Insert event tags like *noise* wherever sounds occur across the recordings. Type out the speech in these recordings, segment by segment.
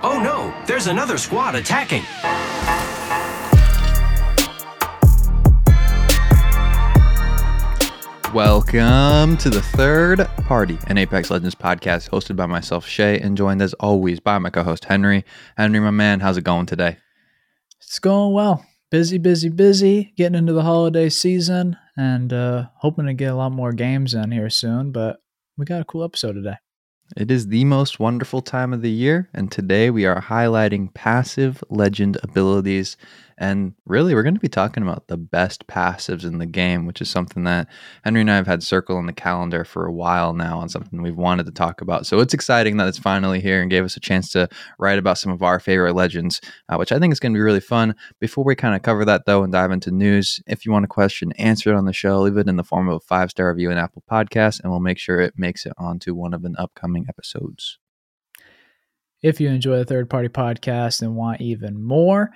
Oh no, there's another squad attacking. Welcome to the third party, an Apex Legends podcast hosted by myself, Shay, and joined as always by my co host, Henry. Henry, my man, how's it going today? It's going well. Busy, busy, busy. Getting into the holiday season and uh, hoping to get a lot more games in here soon. But we got a cool episode today. It is the most wonderful time of the year, and today we are highlighting passive legend abilities. And really, we're going to be talking about the best passives in the game, which is something that Henry and I have had circle on the calendar for a while now, and something we've wanted to talk about. So it's exciting that it's finally here and gave us a chance to write about some of our favorite legends, uh, which I think is going to be really fun. Before we kind of cover that, though, and dive into news, if you want a question answered on the show, leave it in the form of a five star review in Apple Podcasts, and we'll make sure it makes it onto one of an upcoming episodes. If you enjoy the third party podcast and want even more,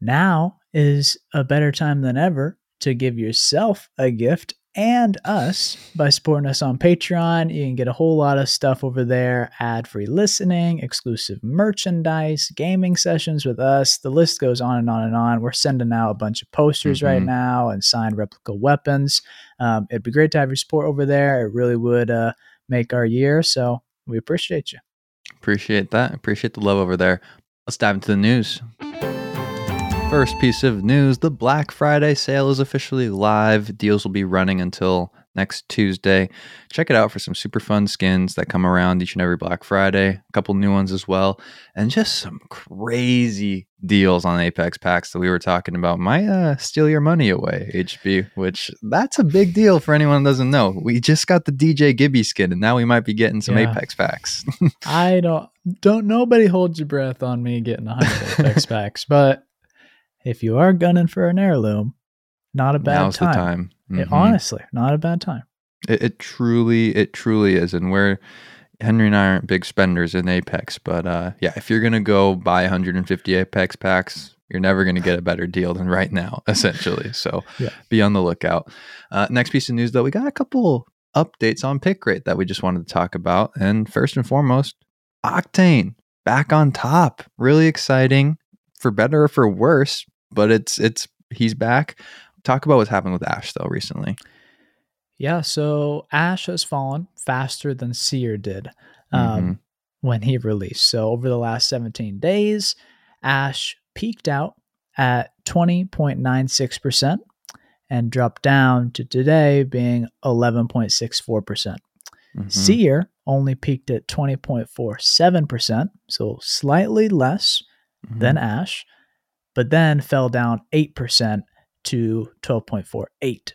now is a better time than ever to give yourself a gift and us by supporting us on Patreon. You can get a whole lot of stuff over there ad free listening, exclusive merchandise, gaming sessions with us. The list goes on and on and on. We're sending out a bunch of posters mm-hmm. right now and signed replica weapons. Um, it'd be great to have your support over there. It really would uh, make our year. So we appreciate you. Appreciate that. Appreciate the love over there. Let's dive into the news. First piece of news the Black Friday sale is officially live. Deals will be running until next Tuesday. Check it out for some super fun skins that come around each and every Black Friday. A couple new ones as well. And just some crazy deals on Apex packs that we were talking about. Might uh, steal your money away, HB, which that's a big deal for anyone that doesn't know. We just got the DJ Gibby skin and now we might be getting some yeah. Apex packs. *laughs* I don't, don't, nobody hold your breath on me getting 100 Apex *laughs* packs, but if you are gunning for an heirloom, not a bad Now's time. the time. Mm-hmm. It, honestly, not a bad time. It, it, truly, it truly is. And we're Henry and I aren't big spenders in Apex, but uh, yeah, if you're gonna go buy 150 Apex packs, you're never gonna get a better deal than right now, *laughs* essentially. So yeah. be on the lookout. Uh, next piece of news, though, we got a couple updates on pick rate that we just wanted to talk about. And first and foremost, Octane back on top. Really exciting for better or for worse, but it's it's he's back. Talk about what's happened with Ash though recently. Yeah, so Ash has fallen faster than Seer did um, mm-hmm. when he released. So over the last 17 days, Ash peaked out at 20.96% and dropped down to today being 11.64%. percent mm hmm Seer only peaked at 20.47%, so slightly less mm-hmm. than Ash, but then fell down 8% to 12.48.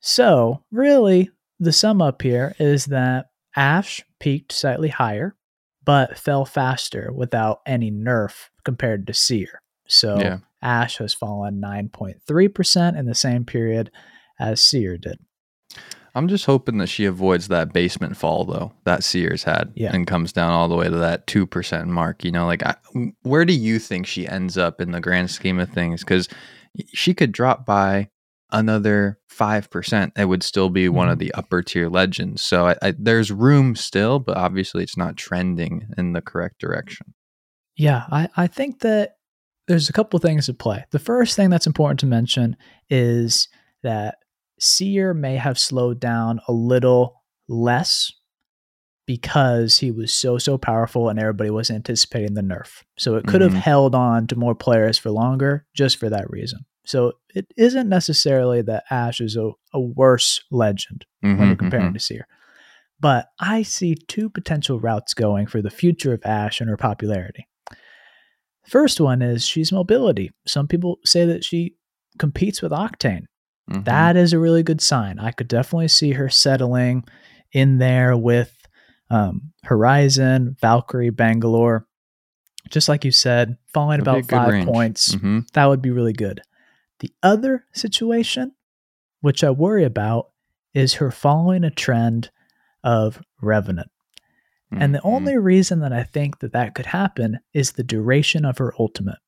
So, really, the sum up here is that Ash peaked slightly higher, but fell faster without any nerf compared to Seer. So, yeah. Ash has fallen 9.3% in the same period as Seer did. I'm just hoping that she avoids that basement fall though that Seer's had yeah. and comes down all the way to that 2% mark. You know, like I, where do you think she ends up in the grand scheme of things? Because she could drop by another 5%. It would still be mm-hmm. one of mm-hmm. the upper tier legends. So I, I, there's room still, but obviously it's not trending in the correct direction. Yeah, I, I think that there's a couple things at play. The first thing that's important to mention is that Seer may have slowed down a little less because he was so so powerful and everybody was anticipating the nerf. So it could mm-hmm. have held on to more players for longer just for that reason. So it isn't necessarily that Ash is a, a worse legend mm-hmm, when you're comparing mm-hmm. to Seer. But I see two potential routes going for the future of Ash and her popularity. First one is she's mobility. Some people say that she competes with Octane. Mm-hmm. That is a really good sign. I could definitely see her settling in there with um, Horizon, Valkyrie, Bangalore. Just like you said, falling That'd about five range. points, mm-hmm. that would be really good. The other situation, which I worry about, is her following a trend of Revenant. Mm-hmm. And the mm-hmm. only reason that I think that that could happen is the duration of her ultimate.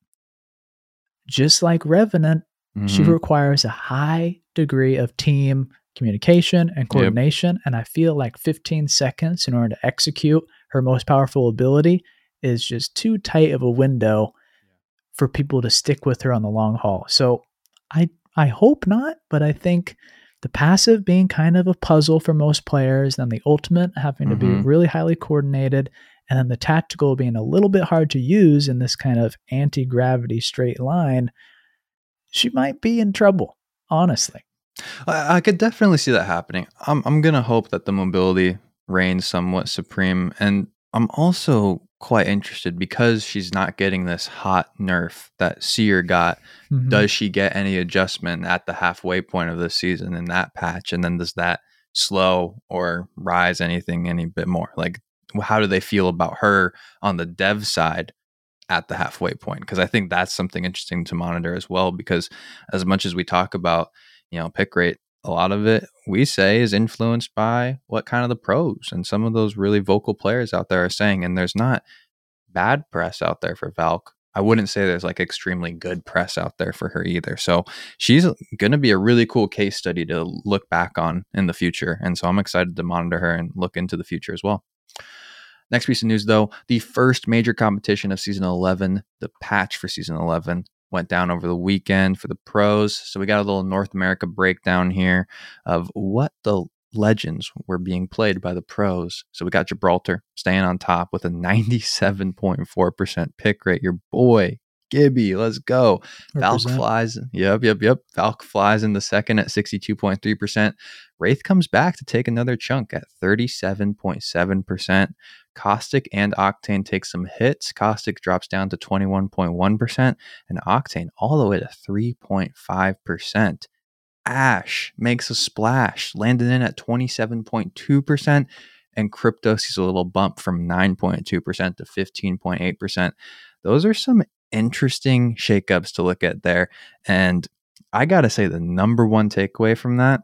Just like Revenant, Mm-hmm. She requires a high degree of team communication and coordination. Yep. And I feel like 15 seconds in order to execute her most powerful ability is just too tight of a window for people to stick with her on the long haul. So I I hope not, but I think the passive being kind of a puzzle for most players, then the ultimate having to Mhm. be really highly coordinated, and then the tactical being a little bit hard to use in this kind of anti gravity straight line, she might be in trouble, honestly. I, I could definitely see that happening. I'm I'm gonna hope that the mobility reigns somewhat supreme, and I'm also quite interested because she's not getting this hot nerf that Seer got. Mhm. Does she get any adjustment at the halfway point of the season in that patch, and then does that slow or rise anything any bit more? Like, how do they feel about her on the dev side? At the halfway point, because I think that's something interesting to monitor as well. Because as much as we talk about you know, pick rate, a lot of it we say is influenced by what kind of the pros and some of those really vocal players out there are saying. And there's not bad press out there for Valk. I wouldn't say there's like extremely good press out there for her either. So she's going to be a really cool case study to look back on in the future. And so I'm excited to monitor her and look into the future as well. Next piece of news, though, the first major competition of season 11, the patch for season 11, went down over the weekend for the pros. So we got a little North America breakdown here of what the legends were being played by the pros. So we got Gibraltar staying on top with a 97.4% pick rate. Your boy, Gibby, let's go. Valk flies. Yep, yep, yep. Valk flies in the second at 62.3%. Wraith comes back to take another chunk at 37.7%. Caustic and Octane take some hits. Caustic drops down to 21.1%, and Octane all the way to 3.5%. Ash makes a splash, landing in at 27.2%, and Crypto sees a little bump from 9.2% to 15.8%. Those are some interesting shakeups to look at there. And I got to say, the number one takeaway from that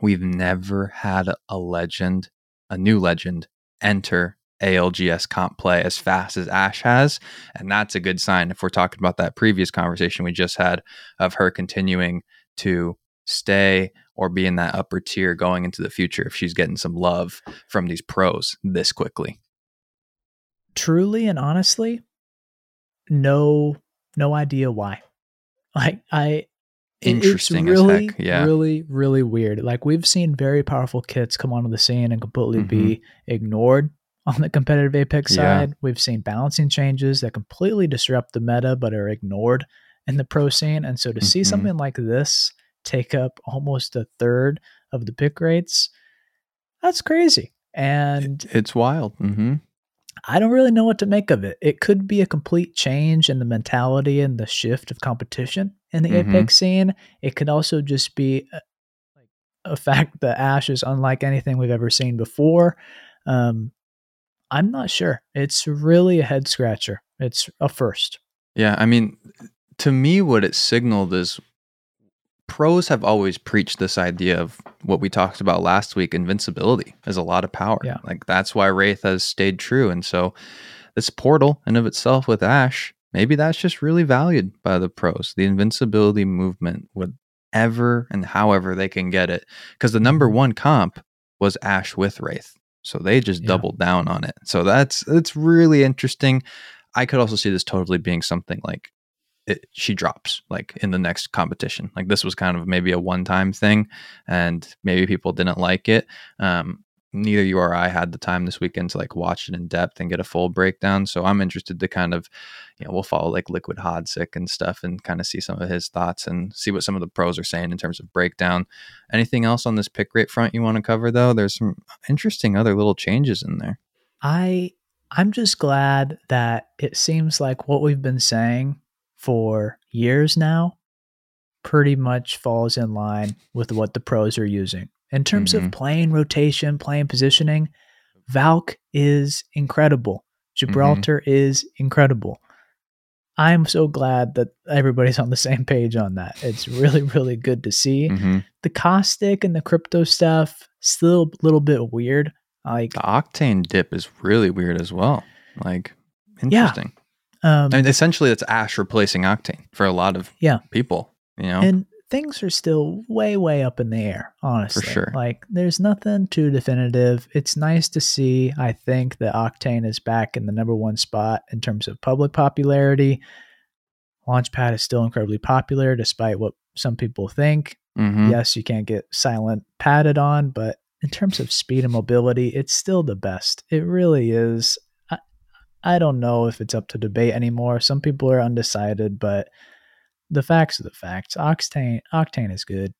we've never had a legend, a new legend, enter ALGS comp play as fast as Ash has. And that's a good sign if we're talking about that previous conversation we just had of her continuing to stay or be in that upper tier going into the future if she's getting some love from these pros this quickly. truly and honestly no no idea why like i Interesting it's as really heck, yeah. really really weird like we've seen very powerful kits come onto the scene and completely be mm-hmm. ignored on the competitive apex Mm-hmm. Yeah. side we've seen balancing changes that completely disrupt the meta but are ignored in the pro scene and so to see Mhm. something like this take up almost a third of the pick rates that's crazy and It's wild. hmm I don't really know what to make of it. It could be a complete change in the mentality and the shift of competition in the Mhm. Apex scene. It could also just be a, a fact that Ash is unlike anything we've ever seen before. Um, I'm not sure. It's really a head scratcher. It's a first. Yeah, I mean, to me, what it signaled is pros have always preached this idea of what we talked about last week invincibility is a lot of power. Yeah. Like that's why Wraith has stayed true. And so this portal in of itself with Ash, maybe that's just really valued by the pros. The invincibility movement, whatever and however they can get it. Because the number one comp was Ash with Wraith. So they just Yeah. doubled down on it. So that's it's really interesting. I could also see this totally being something like it, she drops like in the next competition. Like this was kind of maybe a one time thing, and maybe people didn't like it. Um, neither you or I had the time this weekend to like watch it in depth and get a full breakdown. So I'm interested to kind of, you know, we'll follow like Liquid Hodsick and stuff and kind of see some of his thoughts and see what some of the pros are saying in terms of breakdown. Anything else on this pick rate front you want to cover though? There's some interesting other little changes in there. I I'm just glad that it seems like what we've been saying for years now pretty much falls in line with what the pros are using. In terms Mhm. of playing rotation, playing positioning, Valk is incredible. Gibraltar is incredible. I'm so glad that everybody's *laughs* on the same page on that. It's really, really good to see. Mhm. The caustic and the crypto stuff still a little bit weird. Like, The octane dip is really weird as well. Like Yeah. interesting. um, I mean, essentially, it's Ash replacing Octane for a lot of Yeah. people. You know, And things are still way, way up in the air, honestly. For sure. Like, there's nothing too definitive. It's nice to see, I think, that Octane is back in the number one spot in terms of public popularity. Launchpad is still incredibly popular, despite what some people think. Mhm. Yes, you can't get silent padded on, but in terms of speed and mobility, it's still the best. It really is. I, I don't know if it's up to debate anymore. Some people are undecided, but the facts are the facts. Octane, Octane is good.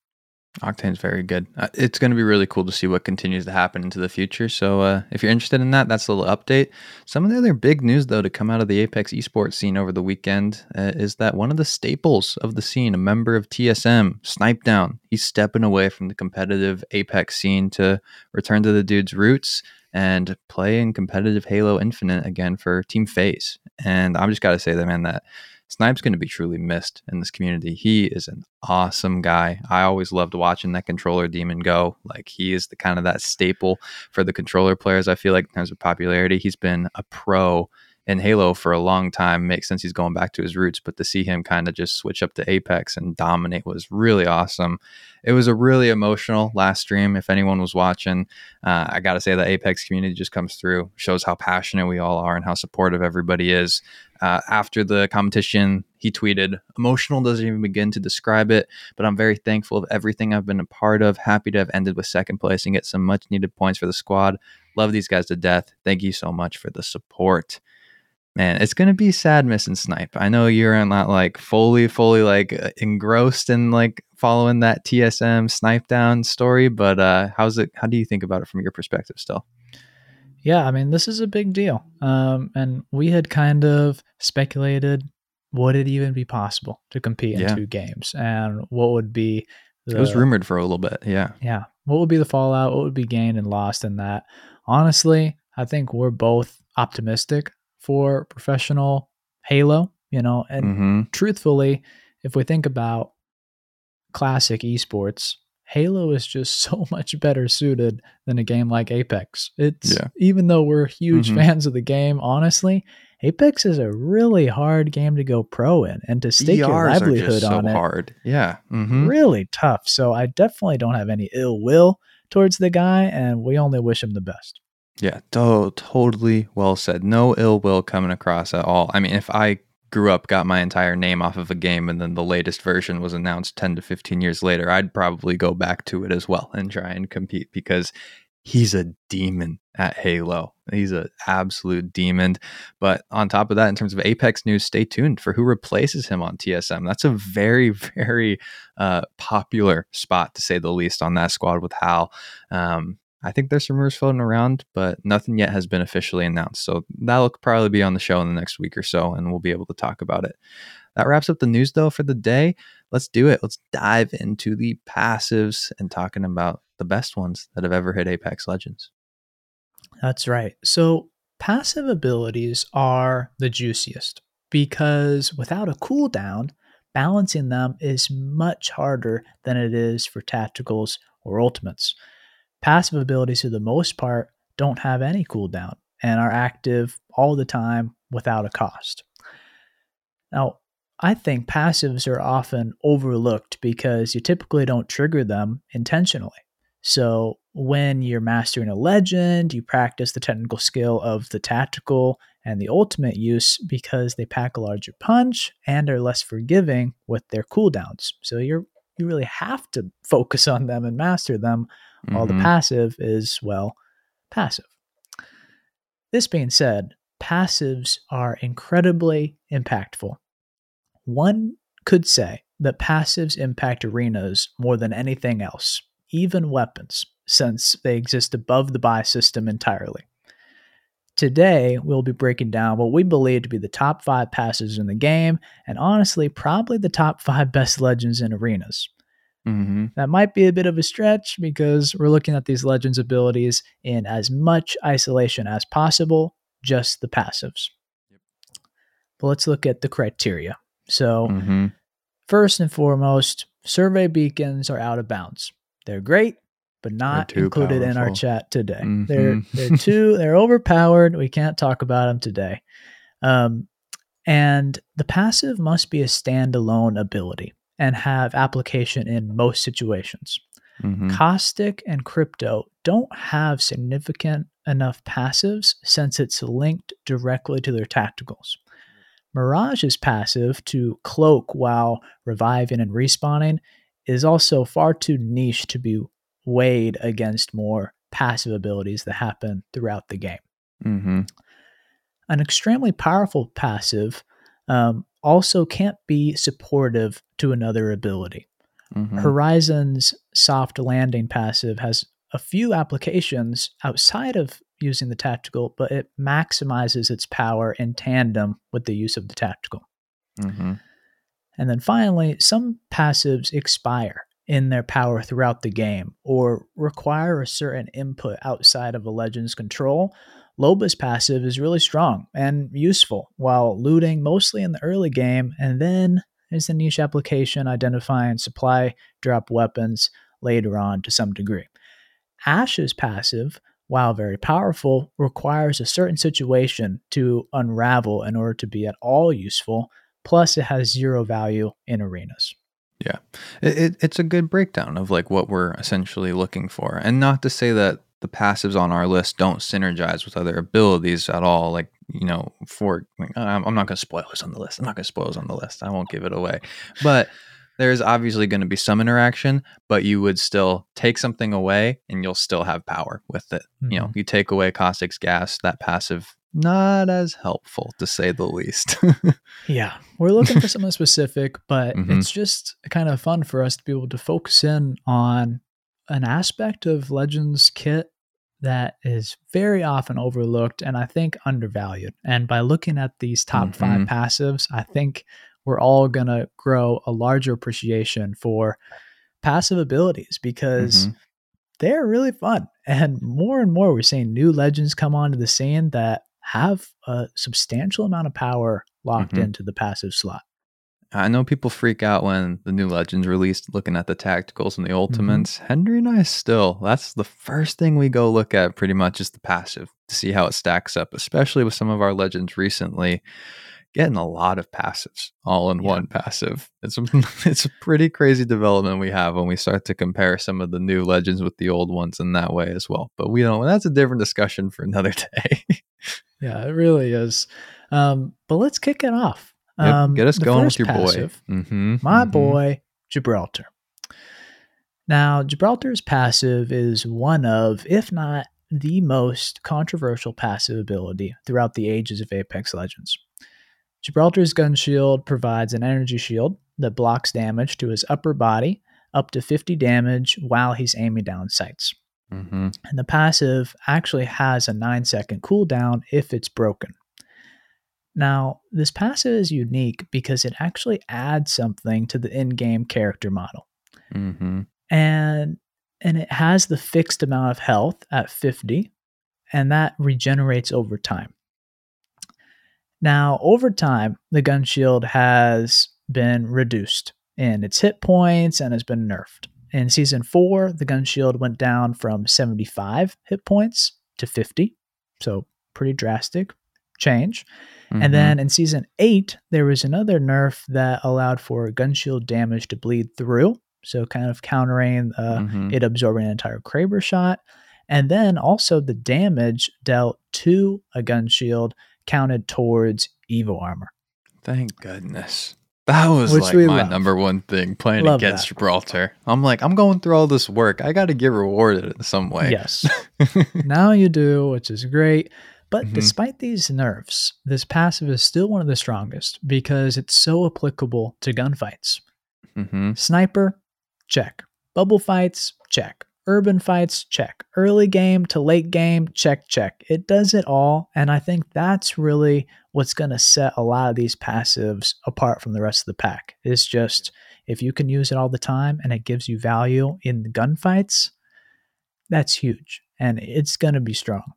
Octane's very good. Uh, it's going to be really cool to see what continues to happen into the future. So, uh, if you're interested in that, that's a little update. Some of the other big news, though, to come out of the Apex esports scene over the weekend uh, is that one of the staples of the scene, a member of TSM, Snipedown, he's stepping away from the competitive Apex scene to return to the dude's roots and play in competitive Halo Infinite again for Team FaZe. And I'm just got to say that, man, that Snipe's going to be truly missed in this community. He is an awesome guy. I always loved watching that controller demon go. Like he is the kind of that staple for the controller players. I feel like in terms of popularity, he's been a pro in Halo for a long time. Makes sense he's going back to his roots, but to see him kind of just switch up to Apex and dominate was really awesome. It was a really emotional last stream. If anyone was watching, uh, I got to say the Apex community just comes through, shows how passionate we all are and how supportive everybody is. Uh, after the competition, he tweeted, Emotional doesn't even begin to describe it, but I'm very thankful of everything I've been a part of. Happy to have ended with second place and get some much needed points for the squad. Love these guys to death. Thank you so much for the support. Man, it's gonna be sad missing Snipe. I know you're not like fully, fully like uh, engrossed in like following that TSM Snipedown story, but uh, how's it? How do you think about it from your perspective? Still, Yeah, I mean, this is a big deal. Um, and we had kind of speculated would it even be possible to compete in Yeah. two games and what would be the, it was rumored for a little bit. Yeah, yeah, what would be the fallout? What would be gained and lost in that? Honestly, I think we're both optimistic for professional Halo, you know, and hmm truthfully, if we think about classic esports, Halo is just *laughs* so much better suited than a game like Apex. It's Yeah. even though we're huge Mhm. fans of the game, honestly, Apex is a really hard game to go pro in and to stake your ERs are livelihood just so on it. hard. Yeah. hmm Really tough. So I definitely don't have any ill will towards the guy, and we only wish him the best. Yeah, to- totally well said. No ill will coming across at all. I mean, if I grew up, got my entire name off of a game, and then the latest version was announced 10 to 15 years later, I'd probably go back to it as well and try and compete because he's a demon at Halo. He's an absolute demon. But on top of that, in terms of Apex news, stay tuned for who replaces him on TSM. That's a very, *laughs* very uh, popular spot, to say the least, on that squad with Hal. Um, I think there's some rumors floating around, but nothing yet has been officially announced. So that'll probably be on the show in the next week or so, and we'll be able to talk about it. That wraps up the news, though, for the day. Let's do it. Let's dive into the passives and talking about the best ones that have ever hit Apex Legends. That's right. So passive abilities are the juiciest because without a cooldown, balancing them is much harder than it is for tacticals or ultimates. Passive abilities, for the most part, don't have any cooldown and are active all the time without a cost. Now, I think passives are often overlooked because you typically don't trigger them intentionally. So, when you're mastering a legend, you practice the technical skill of the tactical and the ultimate use because they pack a larger punch and are less forgiving with their cooldowns. So, you're you really have to focus on them and master them, while the Mhm. passive is, well, passive. This being said, passives are incredibly impactful. One could say that passives impact arenas more than anything else, even weapons, since they exist above the buy system entirely. Today, we'll be breaking down what we believe to be the top five passes in the game, and honestly, probably the top five best legends in arenas. Mhm. That might be a bit of a stretch because we're looking at these legends' abilities in as much isolation as possible, just the passives. But let's look at the criteria. So, Mhm. first and foremost, survey beacons are out of bounds. They're great, but not included in our chat today. They're Mhm. they're too they're overpowered. We can't talk about them today. Um, and the passive must be a standalone ability. and have application in most situations. Mhm. Caustic and Crypto don't have significant enough passives since it's linked directly to their tacticals. Mirage's passive to cloak while reviving and respawning is also far too niche to be weighed against more passive abilities that happen throughout the game. Mhm. An extremely powerful passive um, also can't be supportive to another ability. Mhm. Horizon's soft landing passive has a few applications outside of using the tactical, but it maximizes its power in tandem with the use of the tactical. Mhm. And then finally, some passives expire in their power throughout the game or require a certain input outside of a legend's control. Loba's passive is really strong and useful while looting mostly in the early game, and then there's the niche application identifying supply drop weapons later on to some degree. Ash's passive, while very powerful, requires a certain situation to unravel in order to be at all useful, plus it has zero value in arenas. It, it, it's a good breakdown of like what we're essentially looking for, and not to say that the passives on our list don't synergize with other abilities at all. Like you know, for I'm, not going to spoil who's on the list. I'm not going to spoil who's on the list. I won't give it away, but there's obviously going to be some interaction, but you would still take something away, and you'll still have power with it. You know, you take away Caustic's gas, that passive not as helpful to say the least. *laughs* Yeah, we're looking for something specific, but Mhm. it's just kind of fun for us to be able to focus in on an aspect of Legends kit that is very often overlooked and I think undervalued. And by looking at these top five Mhm. passives, I think we're all going to grow a larger appreciation for passive abilities because Mhm. they're really fun. *laughs* And more and more, we're seeing new legends come onto the scene that have a substantial amount of power locked Mhm. into the passive slot. I know people freak out when the new Legends released, looking at the tacticals and the ultimates. Henry and I still, that's the first thing we go look at pretty much is the passive to see how it stacks up, especially with some of our Legends recently getting a lot of passives all in Yeah. one passive. It's a, *laughs* it's a pretty crazy development we have when we start to compare some of the new Legends with the old ones in that way as well. But we don't, that's a different discussion for another *laughs* day. Yeah, it really is. Um, but let's kick it off. Yep, Um, Get us going with your passive, boy. Mm-hmm, My boy, Gibraltar. Now, Gibraltar's passive is one of, if not the most controversial passive ability throughout the ages of Apex Legends. Gibraltar's gun shield provides an energy shield that blocks damage to his upper body up to 50 damage while he's aiming down sights. Mm-hmm. And the passive actually has a 9 second cooldown if it's broken. Now, this passive is unique because it actually adds something to the in game character model. Mm-hmm. And and it has the fixed amount of health at 50 and that regenerates over time. Now, over time, the gun shield has been reduced in its hit points and has been nerfed. In season 4, the gun shield went down from 75 hit points to 50. So, pretty drastic change. Mm-hmm. And then in season eight, there was another nerf that allowed for gun shield damage to bleed through. So kind of countering uh, Mhm. it absorbing an entire Kraber shot. And then also the damage dealt to a gun shield counted towards Evo armor. Thank goodness. That was Which like my love. number one thing playing Love against that. Gibraltar. I'm like, I'm going through all this work. I got to get rewarded in some way. Yes. *laughs* now you do, which is great. But Mhm. despite these nerfs, this passive is still one of the strongest because it's so applicable to gunfights. hmm Sniper, check. Bubble fights, check. Urban fights, check. Early game to late game, check, check. It does it all. And I think that's really what's going to set a lot of these passives apart from the rest of the pack. It's just if you can use it all the time and it gives you value in the gunfights, that's huge. And it's going to be strong.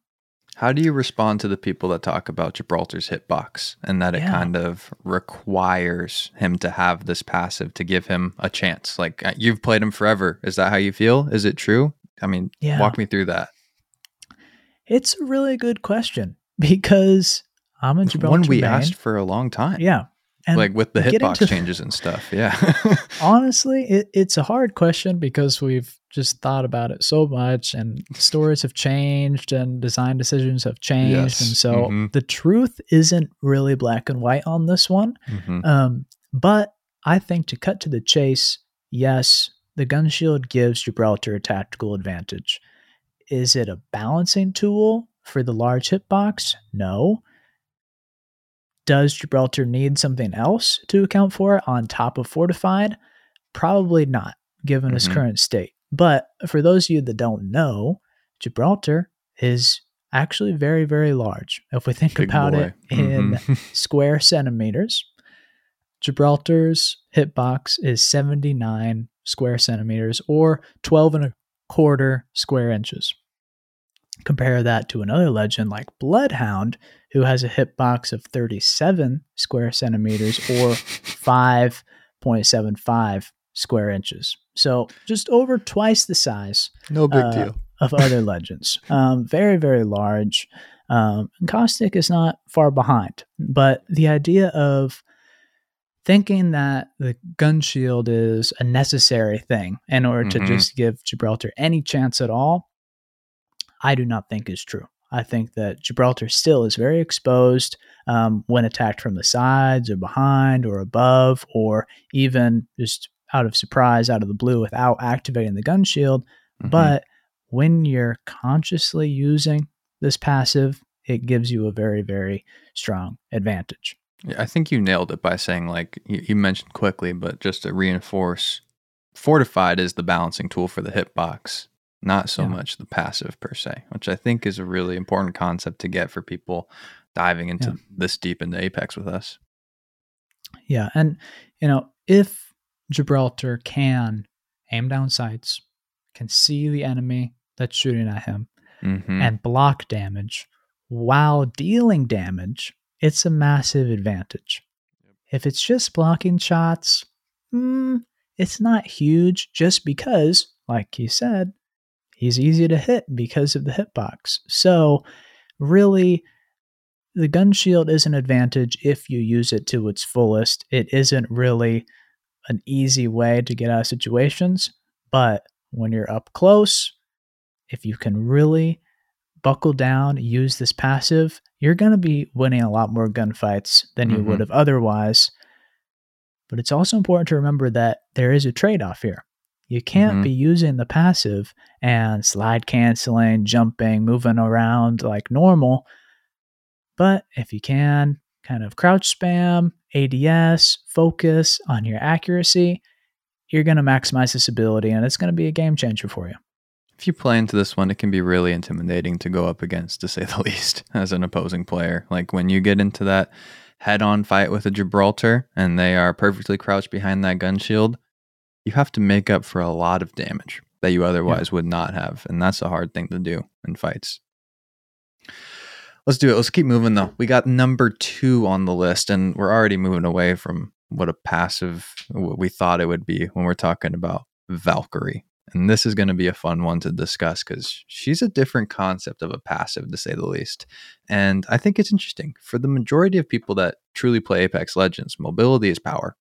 How do you respond to the people that talk about Gibraltar's hitbox and that it kind of requires him to have this passive to give him a chance? Like uh, you've played him forever. Is that how you feel? Is it true? I mean, Yeah. walk me through that. It's a really good question because I'm a Gibraltar One we asked for a long time. Yeah. And like with the hitbox changes and stuff. Yeah. *laughs* honestly, it, it's a hard question because we've just thought about it so much, and stories have changed, and design decisions have changed, Yes. and so Mhm. the truth isn't really black and white on this one. Mhm. Um, but I think to cut to the chase, yes, the gun shield gives Gibraltar a tactical advantage. Is it a balancing tool for the large hitbox? No. Does Gibraltar need something else to account for on top of fortified? Probably not, given its Mhm. current state. But for those of you that don't know, Gibraltar is actually very, very large. If we think Big about boy. it in Mhm. *laughs* square centimeters. Gibraltar's hitbox is 79 square centimeters or 12 and a quarter square inches. Compare that to another legend like Bloodhound, who has a hitbox of 37 square centimeters or 5.75 square inches. So just over twice the size no big uh, deal. of other legends. *laughs* Um, very, very large. Um, Caustic is not far behind, but the idea of thinking that the gun shield is a necessary thing in order Mhm. to just give Gibraltar any chance at all, I do not think is true. I think that Gibraltar still is very exposed um, when attacked from the sides or behind or above, or even just out of surprise, out of the blue, without activating the gun shield. Mhm. But when you're consciously using this passive, it gives you a very, very strong advantage. Yeah, I think you nailed it by saying like you mentioned quickly, but just to reinforce, fortified is the balancing tool for the hitbox, not so Yeah. much the passive per se, which I think is a really important concept to get for people diving into Yeah. this deep into Apex with us. Yeah. And, you know, if Gibraltar can aim down sights, can see the enemy that's shooting at him, Mm-hmm. and block damage while dealing damage, it's a massive advantage. If it's just blocking shots, mm, it's not huge just because, like you said, he's easy to hit because of the hitbox. So, really, the gun shield is an advantage if you use it to its fullest. It isn't really an easy way to get out of situations, but when you're up close, if you can really buckle down, use this passive, you're going to be winning a lot more gunfights than you Mhm. would have otherwise. But it's also important to remember that there is a trade off here. You can't Mhm. be using the passive and slide canceling, jumping, moving around like normal. But if you can, kind of crouch spam, ADS, focus on your accuracy, you're going to maximize this ability and it's going to be a game changer for you. If you play into this one, it can be really intimidating to go up against, to say the *laughs* least, as an opposing player. Like when you get into that head on fight with a Gibraltar and they are perfectly crouched behind that gun shield, you have to make up for a lot of damage that you otherwise would not have. And that's a hard thing to do in fights. Let's do it. Let's keep moving though. We got number two on the list, and we're already moving away from what a passive what we thought it would be when we're talking about Valkyrie. And this is going to be a fun one to discuss because she's a different concept of a passive, to say the least. And I think it's interesting. For the majority of people that truly play Apex Legends, mobility is power.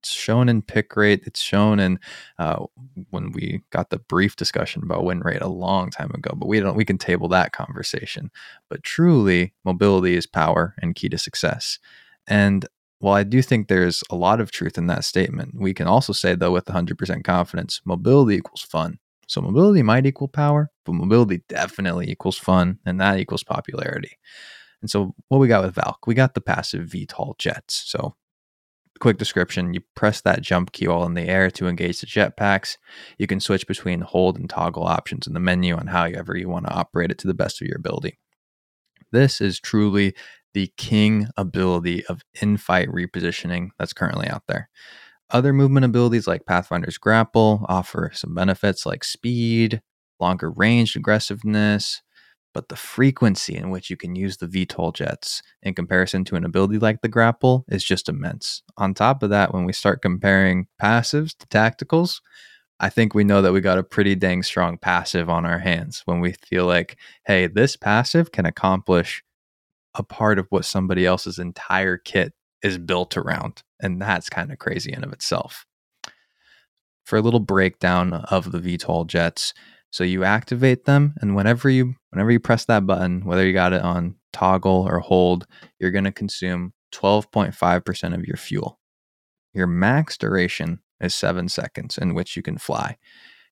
It's shown in pick rate. It's shown in uh, when we got the brief discussion about win rate a long time ago. But we don't. We can table that conversation. But truly, mobility is power and key to success. And while I do think there's a lot of truth in that statement, we can also say, though, with 100% confidence, mobility equals fun. So mobility might equal power, but mobility definitely equals fun, and that equals popularity. And so, what we got with Valk, we got the passive VTOL jets. So, quick description you press that jump key while in the air to engage the jetpacks. You can switch between hold and toggle options in the menu on however you want to operate it to the best of your ability. This is truly the king ability of in fight repositioning that's currently out there. Other movement abilities like Pathfinder's Grapple offer some benefits like speed, longer range aggressiveness, but the frequency in which you can use the VTOL jets in comparison to an ability like the Grapple is just immense. On top of that, when we start comparing passives to tacticals, I think we know that we got a pretty dang strong passive on our hands when we feel like, hey, this passive can accomplish a part of what somebody else's entire kit is built around. And that's kind of crazy in of itself. For a little breakdown of the VTOL jets, so you activate them, and whenever you whenever you press that button, whether you got it on toggle or hold, you're going to consume 12.5% of your fuel. Your max duration is seven seconds in which you can fly.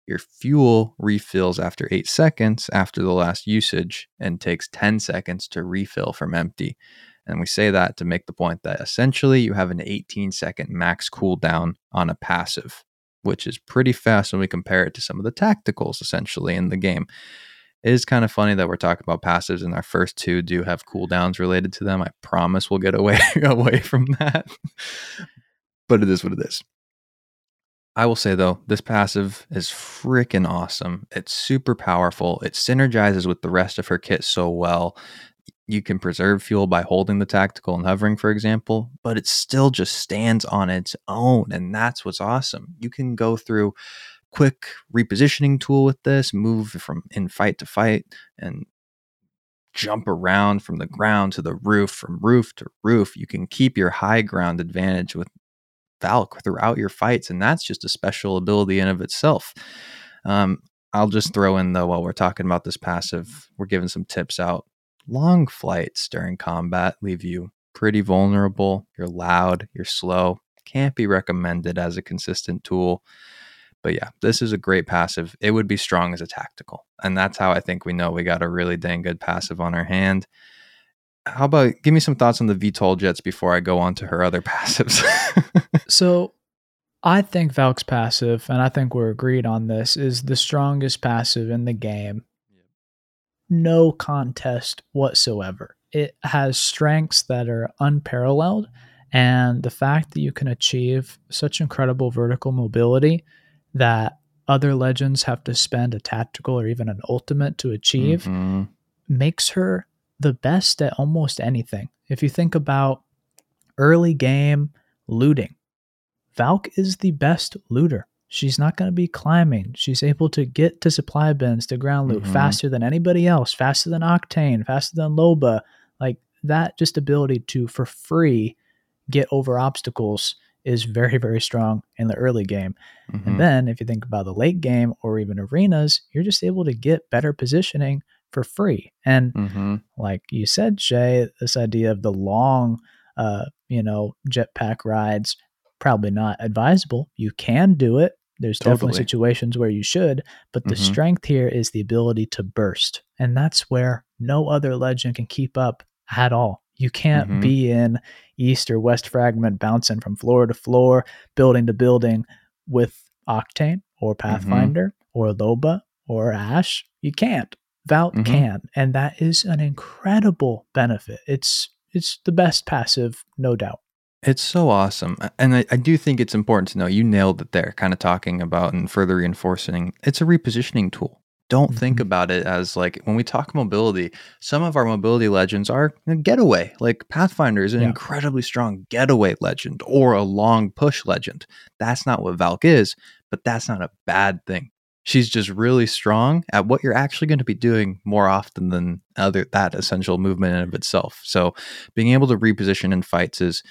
Your fuel refills after eight seconds after the last usage and takes 10 seconds to refill from empty. And we say that to make the point that essentially you have an 18 second max cooldown on a passive, which is pretty fast when we compare it to some of the tacticals essentially in the game. It is kind of funny that we're talking about passives and our first two do have cooldowns related to them. I promise we'll get away *laughs* away from that. but it is what it is. I will say though, this passive is freaking awesome. It's super powerful. It synergizes with the rest of her kit so well. You can preserve fuel by holding the tactical and hovering, for example, but it still just stands on its own. And that's what's awesome. You can go through quick repositioning tool with this, move from in fight to fight and jump around from the ground to the roof, from roof to roof. You can keep your high ground advantage with Valk throughout your fights, and that's just a special ability in of itself. Um, I'll just throw in though while we're talking about this passive, we're giving some tips out. Long flights during combat leave you pretty vulnerable. You're loud, you're slow. Can't be recommended as a consistent tool. But yeah, this is a great passive. It would be strong as a tactical. And that's how I think we know we got a really dang good passive on our hand. How about give me some thoughts on the VTOL jets before I go on to her other *laughs* passives? so I think Valk's passive, and I think we're agreed on this, is the strongest passive in the game. No contest whatsoever. It has strengths that are unparalleled, and the fact that you can achieve such incredible vertical mobility that other legends have to spend a tactical or even an ultimate to achieve mm-hmm. makes her the best at almost anything. If you think about early game looting, Valk is the best looter. She's not going to be climbing. She's able to get to supply bins to ground loop mm-hmm. faster than anybody else, faster than Octane, faster than Loba. Like that just ability to, for free, get over obstacles is very, very strong in the early game. Mm-hmm. And then if you think about the late game or even arenas, you're just able to get better positioning for free. And mm-hmm. like you said, Shay, this idea of the long, uh, you know, jetpack rides, probably not advisable. You can do it. There's totally. definitely situations where you should, but the mm-hmm. strength here is the ability to burst. And that's where no other legend can keep up at all. You can't mm-hmm. be in east or west fragment bouncing from floor to floor, building to building with Octane or mm-hmm. Pathfinder mm-hmm. or Loba or Ash. You can't. Valk mm-hmm. can, and that is an incredible benefit. It's it's the best passive, no doubt. It's so awesome. And I, I, do think it's important to know you nailed it there, kind of talking about and further reinforcing. It's a repositioning tool. Don't mm-hmm. think about it as like when we talk mobility, some of our mobility legends are a getaway. Like Pathfinder is an yeah. incredibly strong getaway legend or a long push legend. That's not what Valk is, but that's not a bad thing she's just really strong at what you're actually going to be doing more often than other that essential movement in of itself. So being able to reposition in fights is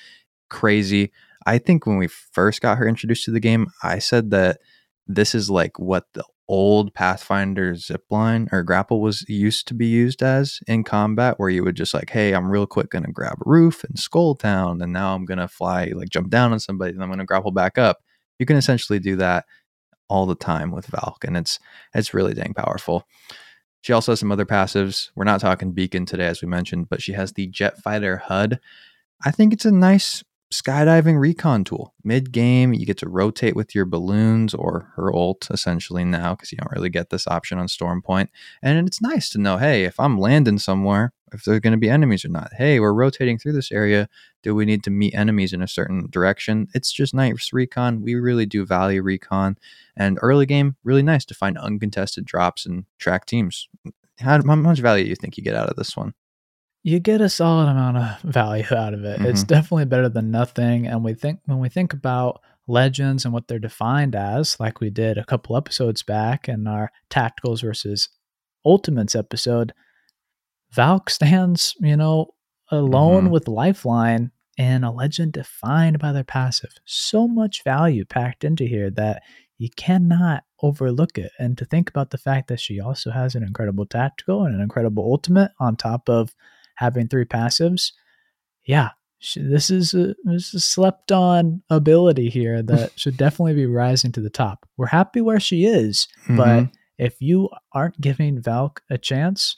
crazy. I think when we first got her introduced to the game, I said that this is like what the old Pathfinder zipline or grapple was used to be used as in combat, where you would just like, hey, I'm real quick gonna grab a roof and Skull Town, and now I'm gonna fly, like jump down on somebody, and I'm gonna grapple back up. You can essentially do that all the time with Valk, and it's it's really dang powerful. She also has some other passives. We're not talking beacon today, as we mentioned, but she has the jet fighter HUD. I think it's a nice skydiving recon tool. Mid game, you get to rotate with your balloons or her ult essentially now because you don't really get this option on Stormpoint. And it's nice to know hey, if I'm landing somewhere, if there's going to be enemies or not. Hey, we're rotating through this area. Do we need to meet enemies in a certain direction? It's just nice recon. We really do value recon. And early game, really nice to find uncontested drops and track teams. How, how much value do you think you get out of this one? You get a solid amount of *laughs* value out of it. Mm-hmm. It's definitely better than nothing. And we think when we think about legends and what they're defined as, like we did a couple episodes back in our tacticals versus ultimates episode, Valk stands, you know, alone mm-hmm. with Lifeline and a legend defined by their passive. So much value packed into here that you cannot overlook it. And to think about the fact that she also has an incredible tactical and an incredible ultimate on top of having three passives, yeah, this is a, this is a slept on ability here *laughs* that should definitely be rising to the top. We're happy where she is, Mhm. but if you aren't giving Valk a chance,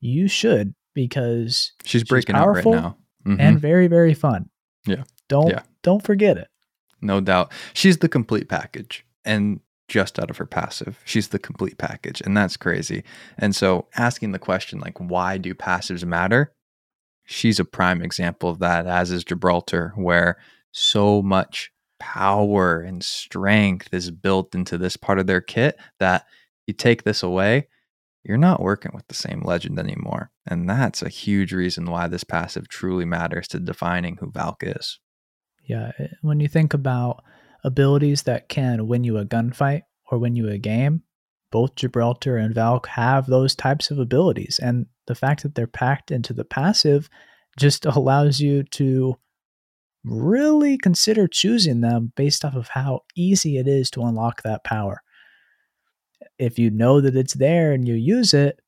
you should because she's breaking right powerful now. Mhm. and very very fun. Yeah. Don't Yeah. don't forget it. no doubt. She's the complete package. And just out of her passive, she's the complete package. And that's crazy. And so asking the question, like, why do passives matter? She's a prime example of that, as is Gibraltar, where so much power and strength is built into this part of their kit that you take this away, you're not working with the same legend anymore. And that's a huge reason why this passive truly matters to defining who Valk is. Yeah, when you think about abilities that can win you a gunfight or win you a game, both Gibraltar and Valk have those types of abilities. And the fact that they're packed into the passive just *laughs* allows you to really consider choosing them based off of how easy it is to unlock that power. If you know that it's there and you use it,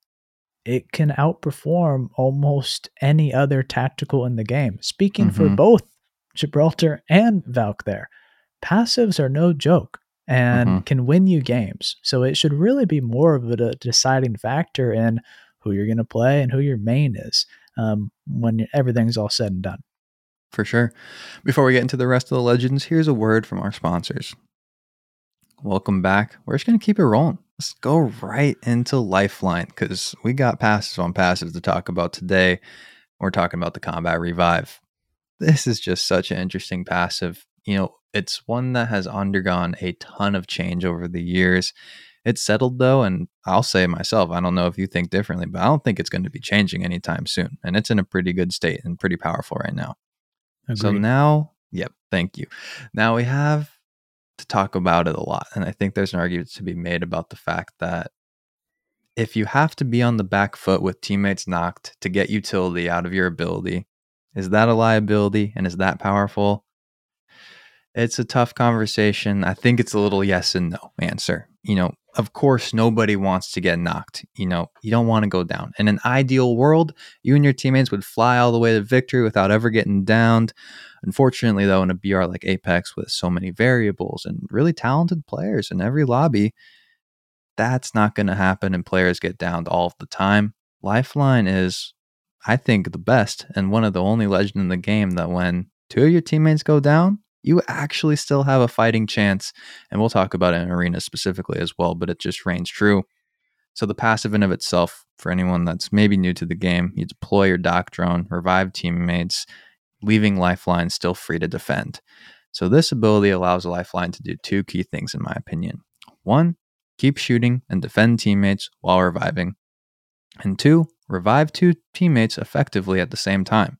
it can outperform almost any other tactical in the game. Speaking for Mhm. both Gibraltar and Valk there, passives are no joke and Mhm. can win you games. So it should really be more of a deciding factor in who you're going to play and who your main is um, when everything's all said and done. For sure. Before we get into the rest of the legends, here's a word from our sponsors. Welcome back. We're just going to keep it rolling. Let's go right into Lifeline because we got passes on passes to talk about today. We're talking about the Combat Revive. This is just such an interesting passive. You know, it's one that has undergone a ton of change over the years. It's settled though, and I'll say myself, I don't know if you think differently, but I don't think it's going to be changing anytime soon. And it's in a pretty good state and pretty powerful right now. So now, yep, thank you. Now we have to talk about it a lot. And I think there's an argument to be made about the fact that if you have to be on the back foot with teammates knocked to get utility out of your ability, is that a liability and is that powerful? It's a tough conversation. I think it's a little yes and no answer. You know, of course, nobody wants to get knocked. You know, you don't want to go down. In an ideal world, you and your teammates would fly all the way to victory without ever getting downed. Unfortunately, though, in a BR like Apex with so many variables and really talented players in every lobby, that's not going to happen and players get downed all the time. Lifeline is, I think, the best and one of the only legend in the game that when two of your teammates go down, you actually still have a fighting chance. And we'll talk about in Arena specifically as well, but it just reigns true. So the passive in of itself, for anyone that's maybe new to the game, you deploy your dock drone, revive teammates, leaving Lifeline still free to defend. So this ability allows Lifeline to do two key things, in my opinion. One, keep shooting and defend teammates while reviving. And two, revive two teammates effectively at the same time.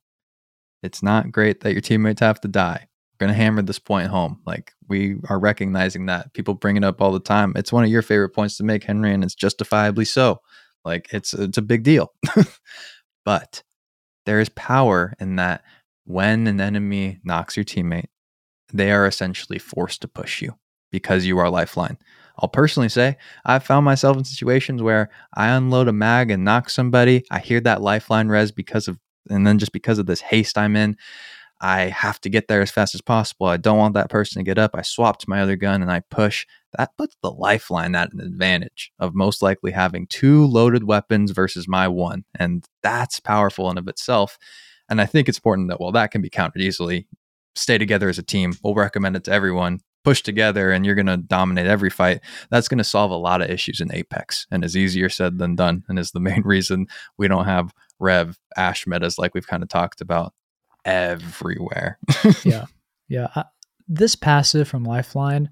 It's not great that your teammates have to die. To hammer this point home. Like we are recognizing that people bring it up all the time. It's one of your favorite points to make, Henry, and it's justifiably so. Like it's it's a big deal. *laughs* but there is power in that when an enemy knocks your teammate, they are essentially forced to push you because you are lifeline. I'll personally say I've found myself in situations where I unload a mag and knock somebody. I hear that lifeline res because of, and then just because of this haste I'm in, I have to get there as fast as possible. I don't want that person to get up. I swap to my other gun and I push. That puts the lifeline at an advantage of most likely having two loaded weapons versus my one. And that's powerful in of itself. And I think it's important that while that can be countered easily, stay together as a team. We'll recommend it to everyone. Push together and you're going to dominate every fight. That's going to solve a lot of issues in Apex and is easier said than done. And is the main *laughs* reason we don't have Rev Ash metas like we've kind of talked about everywhere. *laughs* yeah. Yeah. I, this passive from Lifeline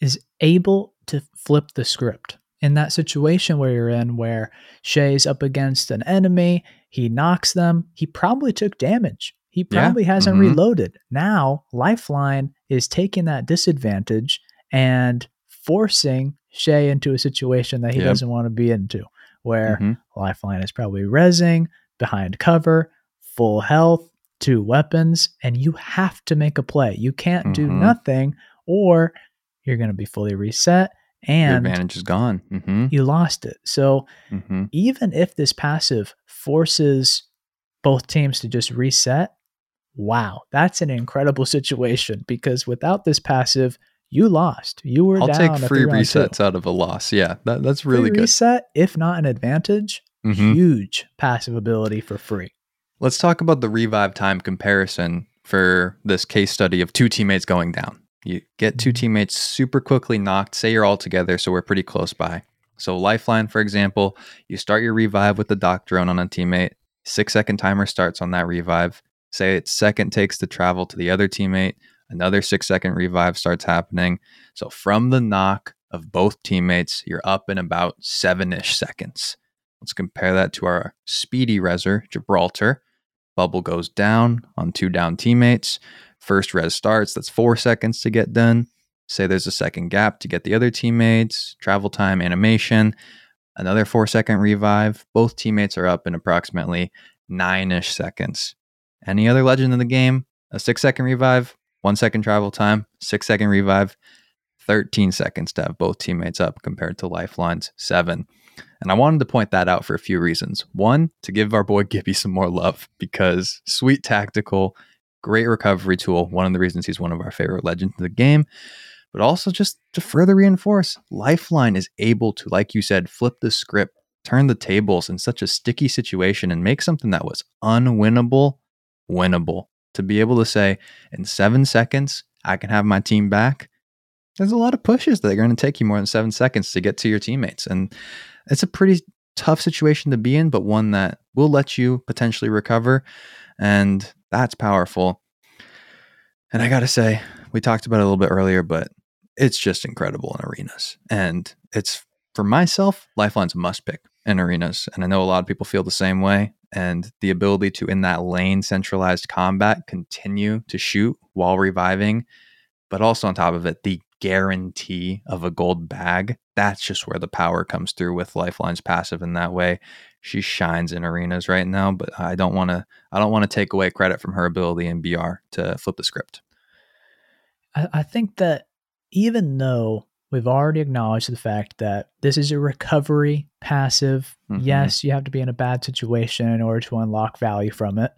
is able to flip the script. In that situation where you're in, where Shay's up against an enemy, he knocks them, he probably took damage. He Yeah. probably hasn't Mhm. reloaded. Now, Lifeline is taking that disadvantage and forcing Shay into a situation that he Yep. doesn't want to be into, where Mhm. Lifeline is probably rezzing behind cover, full health, two weapons, and you have to make a play. You can't do Mhm. nothing, or you're going to be fully reset Your and advantage is gone. Mm-hmm. you lost it. So Mm-hmm. even if this passive forces both teams to just reset, wow, that's an incredible *laughs* situation because without this passive, you lost. You were I'll take free round two. resets out of a loss. Yeah, that, that's Free really good. reset, if not an advantage, Mhm. huge passive ability for free. Let's talk about the revive time comparison for this case study of two teammates going down. You get two Mhm. teammates super quickly knocked, say you're all together, so we're pretty close by. So, Lifeline, for example, you start your revive with the dock drone on a teammate, six second timer starts on that revive. Say its second takes to travel to the other teammate, another six second revive starts happening. So, from the knock of both teammates, you're up in about seven ish seconds. Let's compare that to our speedy reser, Gibraltar. Bubble goes down on two down teammates. First res starts, that's four seconds to get done. Say there's a second gap to get the other teammates, travel time, animation, another four second revive. Both teammates are up in approximately nine ish seconds. Any other legend in the game, a six second revive, one second travel time, six second revive, 13 seconds to have both teammates up compared to Lifeline's seven. And I wanted to point that out for a few reasons. One, to give our boy *laughs* Gibby some more love because sweet tactical, great recovery tool. One of the reasons he's one of our favorite legends in the game. But also just to further reinforce, Lifeline is able to, like you said, flip the script, turn the tables in such a sticky situation and make something that was unwinnable winnable. To be able to say, in seven seconds, I can have my team back. There's a lot of pushes that are going to take you more than seven seconds to get to your teammates. And it's a pretty tough situation to be in, but one that will let you potentially recover. And that's powerful. And I got to say, we talked about it a little bit earlier, but it's just incredible in arenas. And it's for myself, Lifeline's must pick in arenas. And I know a lot of people feel the same way. And the ability to, in that lane centralized combat, continue to shoot while reviving, but also on top of it, the guarantee of a gold bag. That's just where the power comes through with Lifeline's passive in that way. She shines in arenas right now, but I don't want to I don't want to take away credit from her ability in BR to flip the script. I, I think that even though we've already acknowledged the fact that this is a recovery passive, Mhm. yes, you have to be in a bad situation in order to unlock value from it.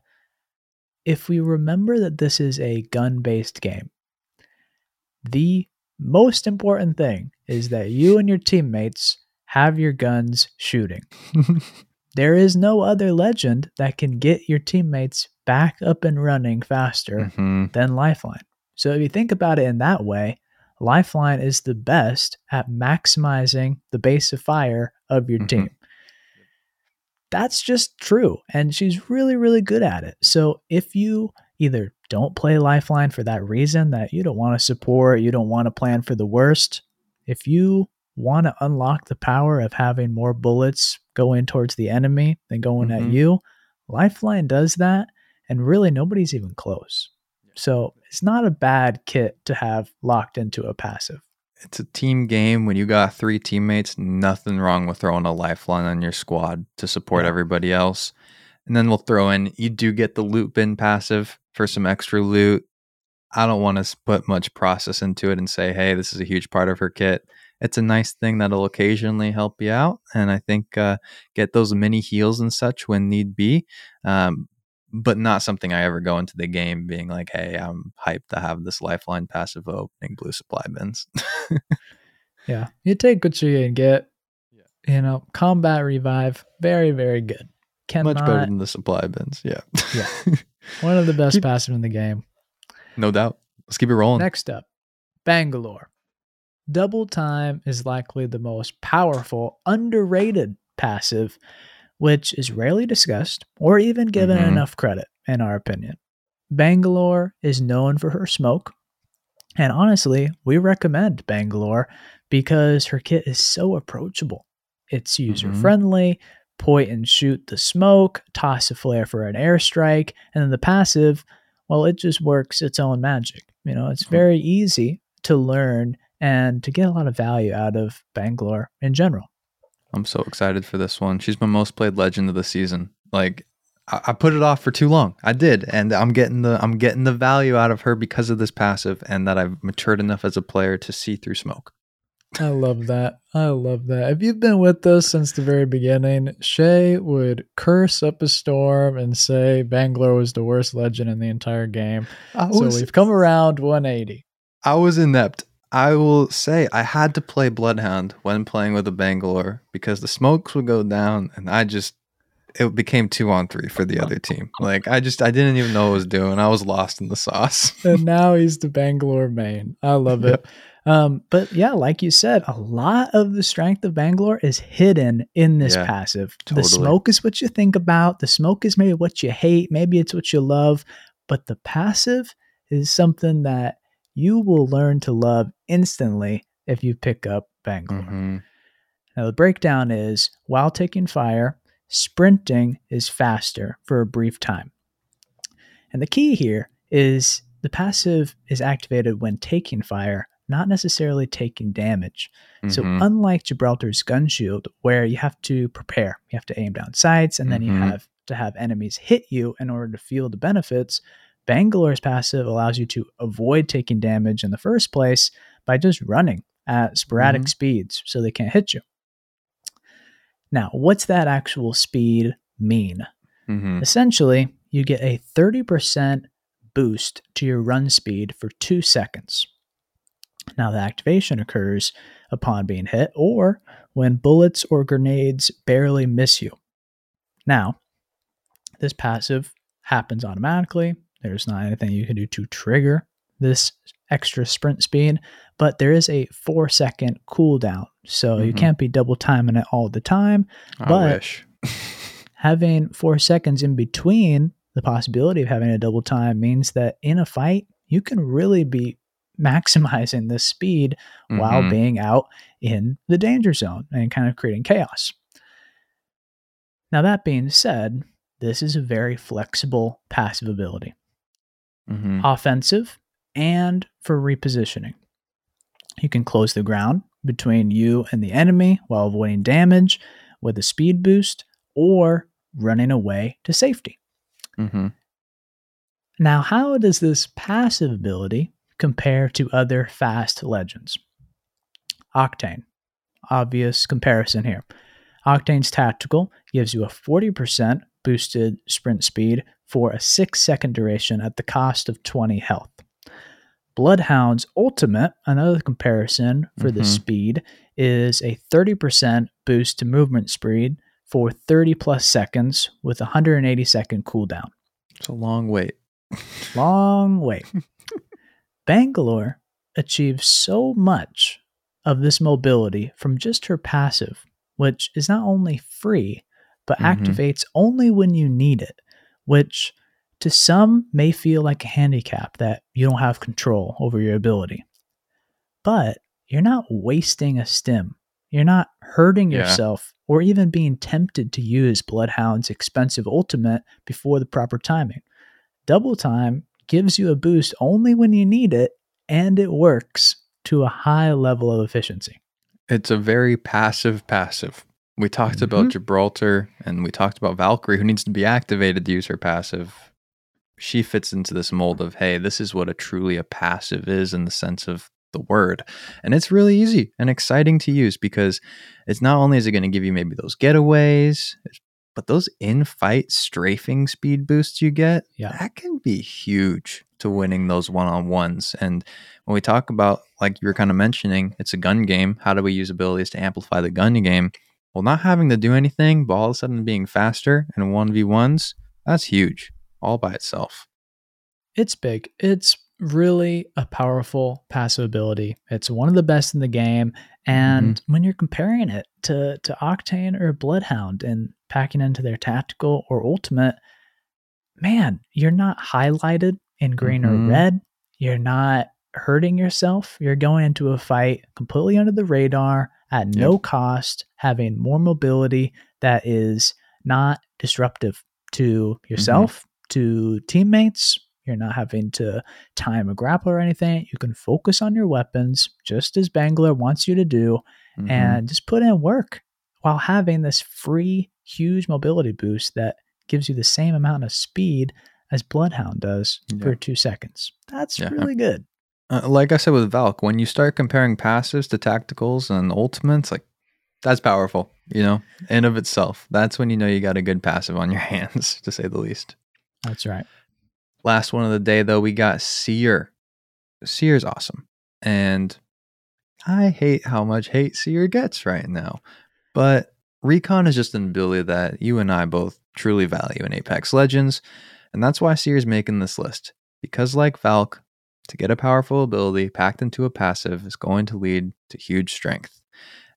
If we remember that this is a gun based game, the most important thing is that you and your teammates have your guns shooting. *laughs* There is no other legend that can get your teammates back up and running faster Mhm. than Lifeline. So if you think about it in that way, Lifeline is the best at maximizing the base of fire of your Mhm. team. That's just true. And she's really, really good at it. So if you either don't play Lifeline for that reason that you don't want to support, you don't want to plan for the worst, if you want to unlock the power of having more bullets going towards the enemy than going at Mhm. you, Lifeline does that. And really, nobody's even close. So it's not a bad kit to have locked into a passive. It's a team game. When you got three teammates, nothing wrong with throwing a lifeline on your squad to support Yeah. everybody else. And then we'll throw in, you do get the loot bin passive for some extra loot. I don't want to put much process into it and say, hey, this is a huge part of her kit. It's a nice thing that'll occasionally help you out. And I think uh, get those mini heals and such when need be. Um, but not something I ever go into the game being like, hey, I'm hyped to have this lifeline passive opening blue supply bins. Yeah. You take what you can get. You know, combat revive, very, very good. Cannot, Much better than the supply bins. Yeah. Yeah. *laughs* one of the best Keep- passive in the game. no doubt. Let's keep it rolling. Next up, Bangalore. Double time is likely the most powerful, underrated passive, which is rarely discussed or even given Mhm. enough credit, in our opinion. Bangalore is known for her smoke. And honestly, we recommend Bangalore because her kit is so approachable. It's user friendly, point and shoot the smoke, toss a flare for an airstrike, and then the passive, well, it just works its own magic. You know, it's Mhm. very easy to learn and to get a lot of value out of Bangalore in general. I'm so excited for this one. She's my most played legend of the season. Like, I, I put it off for too long. I did, and I'm getting the I'm getting the value out of her because of this passive, and that I've matured enough as a player to see through smoke. I love that. I love that. If you've been with us since the very beginning, Shay would curse up a storm and say Bangalore was the worst legend in the entire game. I So we've come around 180. I was inept. I will say I had to play Bloodhound when playing with the Bangalore because the smokes would go down, and I just it became two on three for the other team. Like I just I didn't even know what I was doing. I was lost in the sauce. and *laughs* now he's the Bangalore main. I love it. Um, but yeah, like you said, a lot of the strength of Bangalore is hidden in this Yeah, passive. totally. The smoke is what you think about. The smoke is maybe what you hate. Maybe it's what you love. But the passive is something that you will learn to love instantly if you pick up Bangalore. Mhm. Now, the breakdown is while taking fire, sprinting is faster for a brief time. And the key here is the passive is activated when taking fire, not necessarily taking damage. So, Mhm. unlike Gibraltar's gun shield, where you have to prepare, you have to aim down sights, and then you Mhm. have to have enemies hit you in order to feel the benefits, Bangalore's passive allows you to avoid taking damage in the first place by just running at sporadic Mhm. speeds so they can't hit you. Now, what's that actual speed mean? Mhm. Essentially, you get a 30% boost to your run speed for two seconds. Now, the activation occurs upon being hit or when bullets or grenades barely miss you. Now, this passive happens automatically. There's not anything you can do to trigger this extra sprint speed, but there is a four second cooldown. So you Mhm. can't be double timing it all the time I but- wish. *laughs* having four seconds in between the possibility of having a double time means that in a fight, you can really be maximizing this speed while Mhm. being out in the danger zone and kind of creating chaos. Now, that being said, this is a very flexible passive ability, Mhm. offensive and for repositioning. You can close the ground between you and the enemy while avoiding damage with a speed boost or running away to safety. Mhm. Now, how does this passive ability compare to other fast legends? Octane. Obvious comparison here. Octane's tactical gives you a 40% boosted sprint speed for a 6 second duration at the cost of 20 health. Bloodhound's ultimate, another comparison for the Mhm. speed, is a 30% boost to movement speed for 30 plus seconds with a 180 second cooldown. It's a long wait. Long wait. *laughs* Bangalore achieves so much of this mobility from just her passive, which is not only free, but Mhm. activates only when you need it, which to some may feel like a handicap that you don't have control over your ability. But you're not wasting a stim. You're not hurting Yeah. yourself or even being tempted to use Bloodhound's expensive ultimate before the proper timing. Double time gives you a boost only when you need it, and it works to a high level of efficiency. It's a very passive passive. We talked Mhm. about Gibraltar and we talked about Valkyrie, who needs to be activated to use her passive. She fits into this mold of, hey, this is what a truly a passive is in the sense of the word. And it's really easy and exciting to use because it's not only is it going to give you maybe those getaways, but those in-fight strafing speed boosts you get, Yeah. that can be huge to winning those one-on-ones. And when we talk about, like you were kind of mentioning, it's a gun game. How do we use abilities to amplify the gun game? Well, not having to do anything, but all of a sudden being faster in 1v1s, that's huge all by itself. It's big. It's really a powerful passive ability. It's one of the best in the game. Mm-hmm. And when you're comparing it to, to Octane or Bloodhound and packing into their tactical or ultimate, man, you're not highlighted in green Mhm. or red. You're not hurting yourself. You're going into a fight completely under the radar at no cost, having more mobility that is not disruptive to yourself, to teammates. You're not having to time a grapple or anything. You can focus on your weapons just as Bangalore wants you to do Mhm. and just put in work while having this free, huge mobility boost that gives you the same amount of speed as Bloodhound does Yeah. for two seconds. That's Yeah. really good. Uh, like I said with Valk, when you start comparing passives to tacticals and ultimates, like that's powerful, you know, in of itself. That's when you know you got a good passive on your *laughs* hands, to say the least. That's right. Last one of the day, though, we got Seer. Seer's awesome. And I hate how much hate Seer gets right now. But Recon is just an ability that you and I both truly value in Apex Legends. And that's why Seer's making this list. Because, like Valk, to get a powerful ability packed into a passive is going to lead to huge strength.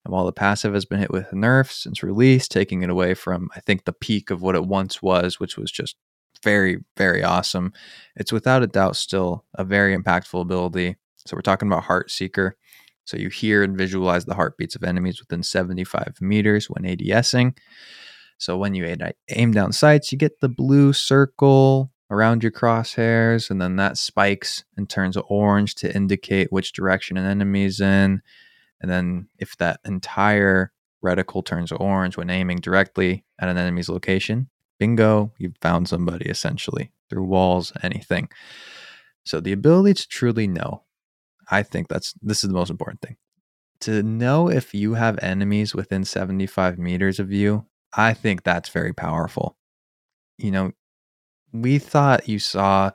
And while the passive has been hit with nerfs since release, taking it away from, I think, the peak of what it once was, which was just very, very awesome, it's without a doubt still a very impactful ability. So we're talking about Heart Seeker. So you hear and visualize the heartbeats of enemies within 75 meters when ADSing. So when you aim- down sights, you get the blue circle around your crosshairs, and then that spikes and turns orange to indicate which direction an enemy's in. And then if that entire reticle turns orange when aiming directly at an enemy's location, bingo, you've found somebody essentially through walls, anything. So the ability to truly know, I think that's this is the most important thing. To know if you have enemies within 75 meters of you, I think that's very powerful. You know, we thought you saw,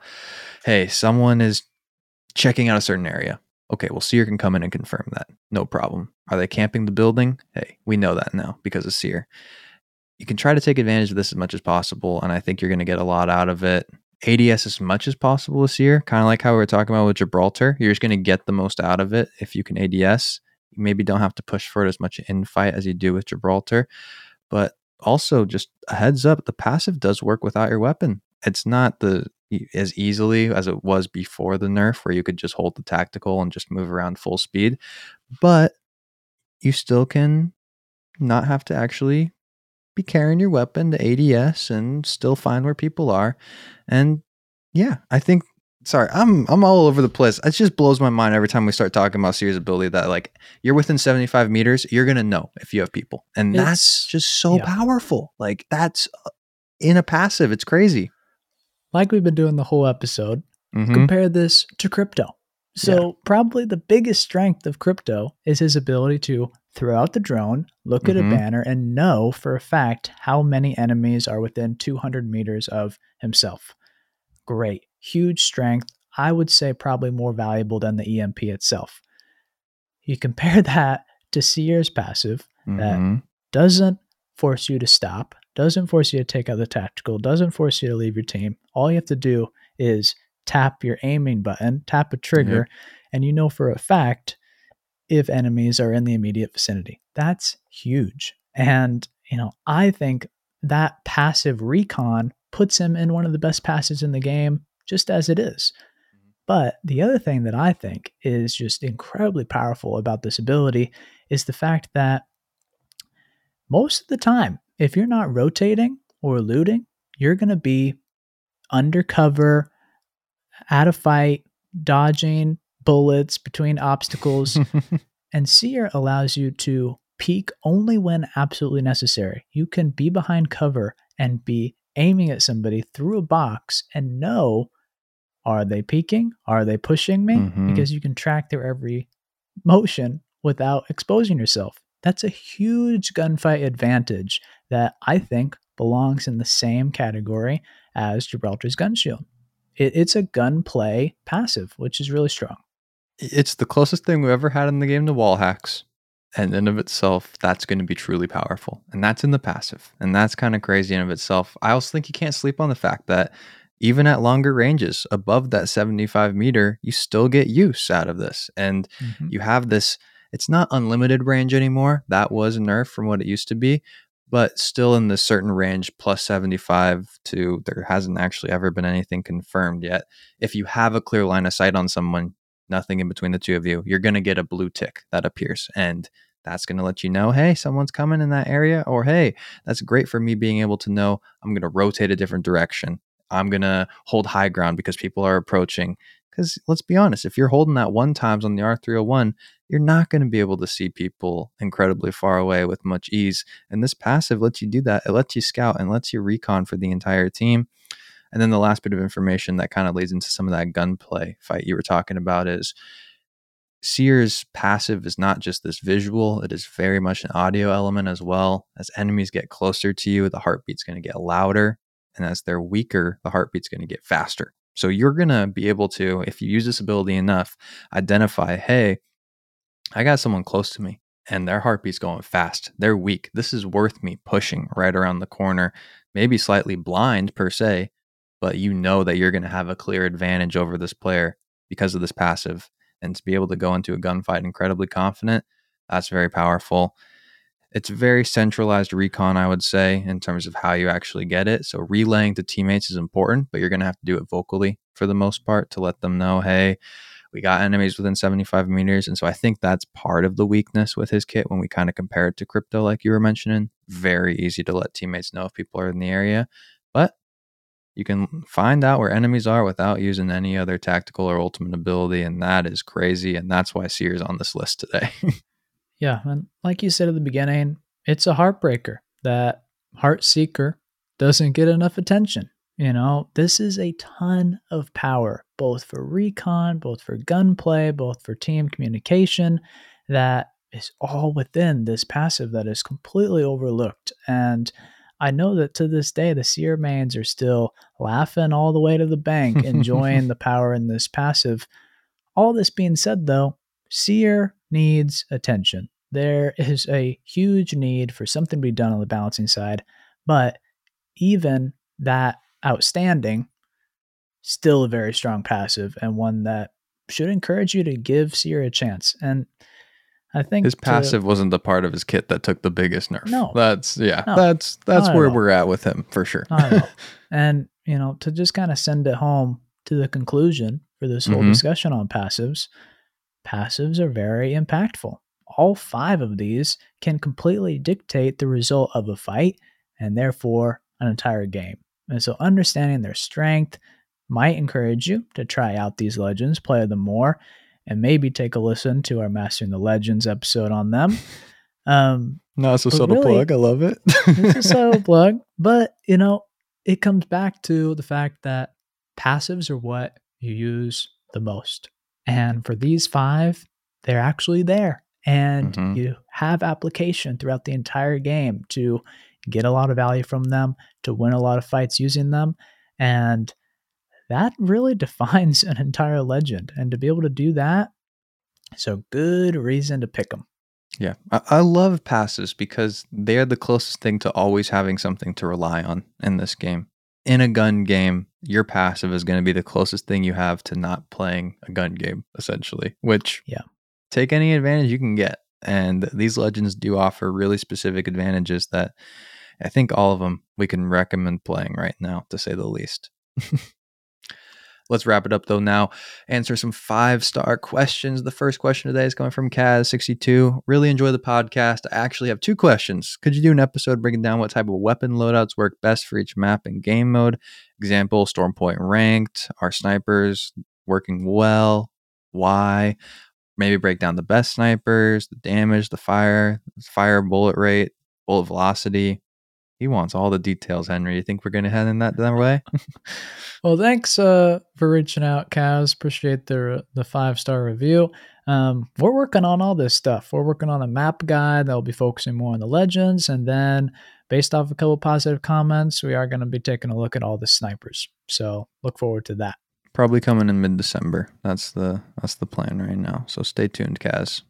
hey, someone is checking out a certain area. Okay, well, Seer can come in and confirm that. No problem. Are they camping the building? Hey, we know that now because of Seer. You can try to take advantage of this as much as possible, and I think you're going to get a lot out of it. ADS as much as possible this year, kind of like how we were talking about with Gibraltar. You're just going to get the most out of it if you can ADS. You maybe don't have to push for it as much in fight as you do with Gibraltar, but also just a heads up: the passive does work without your weapon. It's not the as easily as it was before the nerf, where you could just hold the tactical and just move around full speed, but you still can not have to actually be carrying your weapon to ADS and still find where people are. And yeah, I think sorry, I'm I'm all over the place. It just blows my mind every time we start talking about Seer's ability that like you're within 75 meters, you're gonna know if you have people. And that's just so yeah. powerful. Like that's uh, in a passive. It's crazy. Like we've been doing the whole episode, Mhm. compare this to crypto. So, probably the biggest strength of crypto is his ability to throw out the drone, look at a Mhm. banner, and know for a fact how many enemies are within 200 meters of himself. Great. Huge strength. I would say probably more valuable than the EMP itself. You *laughs* compare that to Seer's passive, that Mhm. doesn't force you to stop, doesn't force you to take out the tactical, doesn't force you to leave your team. All you have to do is tap your aiming button, tap a trigger, and you know for a fact if enemies are in the immediate vicinity. That's huge. And, you know, I think that passive recon puts him in one of the best passes in the game just as it is. Mm-hmm. But the other thing that I think is just incredibly powerful about this ability is the fact that most of the time, if you're not rotating or looting, you're going to be undercover, at a fight, dodging bullets between obstacles. *laughs* and Seer allows you to peek only when absolutely necessary. You can be behind cover and be aiming at somebody through a box and know are they peeking? Are they pushing me? Mhm. Because you can track their every motion without exposing yourself. That's a huge gunfight advantage that I think belongs in the same category as Gibraltar's gun shield. It, it's a gunplay passive, which is really strong. It's the closest thing we've ever had in the game to wall hacks. And in of itself, that's going to be truly powerful. And that's in the passive. And that's kind of crazy in of itself. I also think you can't sleep on the fact that even at longer ranges, above that 75 meter, you still get use out of this. And mm-hmm. you have this, it's not unlimited range anymore. That was a nerf from what it used to be, but still in this certain range, plus 75 to there hasn't actually ever been anything confirmed yet. If you have a clear line of sight on someone, nothing in between the two of you, you're going to get a blue tick that appears. And that's going to let you know, hey, someone's coming in that area, or hey, that's great for me being able to know I'm going to rotate a different direction. I'm going to hold high ground because people are approaching. Because let's be honest, if you're holding that one times on the R301, you're not going to be able to see people incredibly far away with much ease. And this passive lets you do that. It lets you scout and lets you recon for the entire team. And then the last bit of information that kind of leads into some of that gunplay fight you were talking about is Seer's passive is not just this visual, it is very much an audio element as well. As enemies get closer to you, the heartbeat's going to get louder. And as they're weaker, the heartbeat's going to get faster. So you're going to be able to, if you use this ability enough, identify, hey, I got someone close to me and their heartbeat's going fast. They're weak. This is worth me pushing right around the corner, maybe slightly blind per se, but you know that you're going to have a clear advantage over this player because of this passive. And to be able to go into a gunfight incredibly confident, that's very powerful. It's very centralized recon, I would say, in terms of how you actually get it. So relaying to teammates is important, but you're going to have to do it vocally for the most part to let them know, hey, we got enemies within 75 meters. And so I think that's part of the weakness with his kit when we kind of compare it to crypto, like you were mentioning. Very easy to let teammates know if people are in the area. But you can find out where enemies are without using any other tactical or ultimate ability. And that is crazy. And that's why Seer's on this list today. *laughs* yeah. And like you said at the beginning, it's a heartbreaker that Heart Seeker doesn't get enough attention. You know, this is a ton of power, both for recon, both for gunplay, both for team communication, that is all within this passive that is completely overlooked. And I know that to this day, the Seer mains are still laughing all the way to the bank, enjoying the *laughs* power in this passive. All this being said, though, Seer needs attention. There is a huge need for something to be done on the balancing side, but even that outstanding, still a very strong passive and one that should encourage you to give Seer a chance. And I think his to, passive wasn't the part of his kit that took the biggest nerf. No, that's yeah, no, that's that's where we're at with him for sure. *laughs* and you know, to just kind of send it home to the conclusion for this whole mm-hmm. discussion on passives, passives are very impactful. All five of these can completely dictate the result of a fight and therefore an entire game. And so, understanding their strength might encourage you to try out these legends, play them more, and maybe take a listen to our Mastering the Legends episode on them. *laughs* Um, no, it's a subtle really, plug. I love it. it's a subtle *laughs* plug, but you know, it comes back to the fact that passives are what you use the most. And for these five, they're actually there. And mm-hmm. you have application throughout the entire game to get a lot of value from them, to win a lot of fights using them. And that really *laughs* defines an entire legend. And to be able to do that, so good reason to pick them. Yeah, I, I love passes because they're the closest thing to always having something to rely on in this game. In a gun game, your passive is going to be the closest thing you have to not playing a gun game, essentially. Which, yeah, take any advantage you can get. And these legends do offer really specific advantages that I think all of them we can recommend playing right now, to say the least. *laughs* Let's wrap it up though now. Answer some five star questions. The first question today is coming from Kaz62. Really enjoy the podcast. I actually have two questions. Could you do an episode breaking down what type of weapon loadouts work best for each map and game mode? Example, Stormpoint ranked. Are snipers working well? Why? Maybe break down the best snipers, the damage, the fire, fire bullet rate, bullet velocity. He wants all the details, Henry. You think we're going to head in that, that way? *laughs* well, thanks uh, for reaching out, Kaz. Appreciate the the five star review. Um, we're working on all this stuff. We're working on a map guide that'll be focusing more on the legends, and then based off a couple positive comments, we are going to be taking a look at all the snipers. So look forward to that. Probably coming in mid December. That's the that's the plan right now. So stay tuned, Kaz.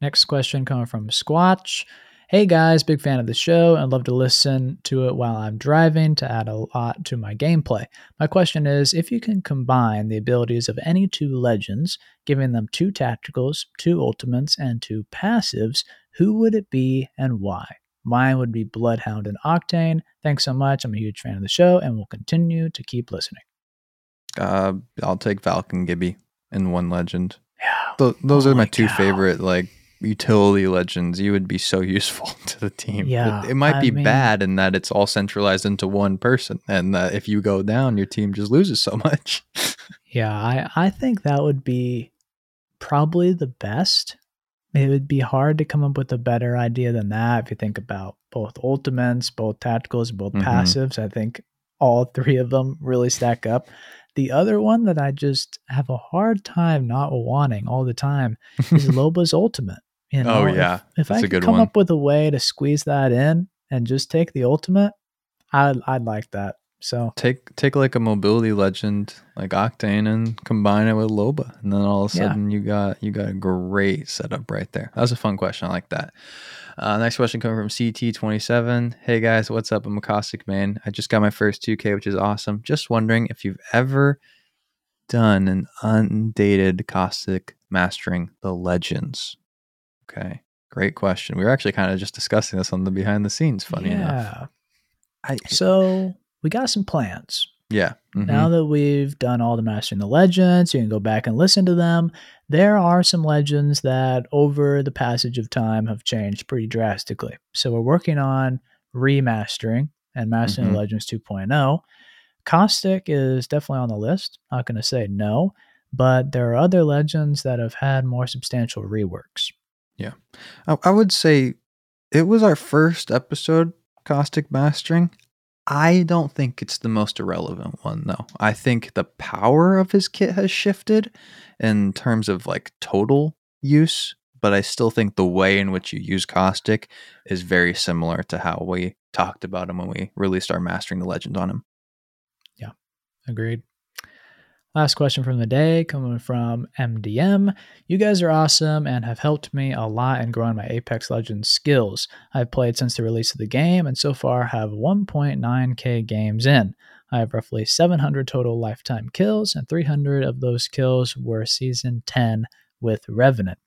Next question coming from Squatch. Hey guys, big fan of the show and love to listen to it while I'm driving to add a lot to my gameplay. My question is if you can combine the abilities of any two legends, giving them two tacticals, two ultimates, and two passives, who would it be and why? Mine would be Bloodhound and Octane. Thanks so much. I'm a huge fan of the show and will continue to keep listening. Uh, I'll take Valk and Gibby in one legend. Yeah. Th- those are my two favorite like utility legends, you would be so useful *laughs* to the team. Yeah, it, it might I be mean, bad in that it's all centralized into one person, and that if you go down, your team just loses so *laughs* much. yeah, I I think that would be probably the best. It would be hard to come up with a better idea than that if you think about both ultimates, both tacticals, both Mhm. passives. I think all three of them really stack up. The other one that I just have a hard time not wanting all the time is *laughs* Loba's ultimate. You know, Oh, yeah. If, That's I could come one. up with a way to squeeze that in and just take the ultimate, I'd I'd like that. So Take take like a mobility legend like Octane and combine it with Loba, and then all of a Yeah. sudden you got you got a great setup right there. That was a fun question. I like that. Uh, next question coming from CT27. Hey guys, what's up? I'm a Caustic man. I just got my first 2K, which is awesome. Just wondering if you've ever done an undated Caustic mastering the legends. Okay, great question. We were actually kind of just discussing this on the behind the scenes. Funny enough, yeah. I, So we got some plans. yeah. mhm. Now that we've done all the Mastering the Legends, you can go back and listen to them. There are some legends that over the passage of time have changed pretty drastically. So we're working on remastering and Mastering Mhm. the Legends 2.0. Caustic is definitely on the list. Not going to say no, but there are other legends that have had more substantial reworks. I, I would say it was our first episode, Caustic Mastering. I don't think it's the most irrelevant one, though. I think the power of his kit has shifted in terms of like total use, but I still think the way in which you use Caustic is very similar to how we talked about him when we released our Mastering the Legend on him. Yeah, agreed. Last question from the day coming from MDM. You guys are awesome and have helped me a lot in growing my Apex Legends skills. I've played since the release of the game and so far have 1.9k games in. I have roughly 700 total lifetime kills, and 300 of those kills were season 10 with Revenant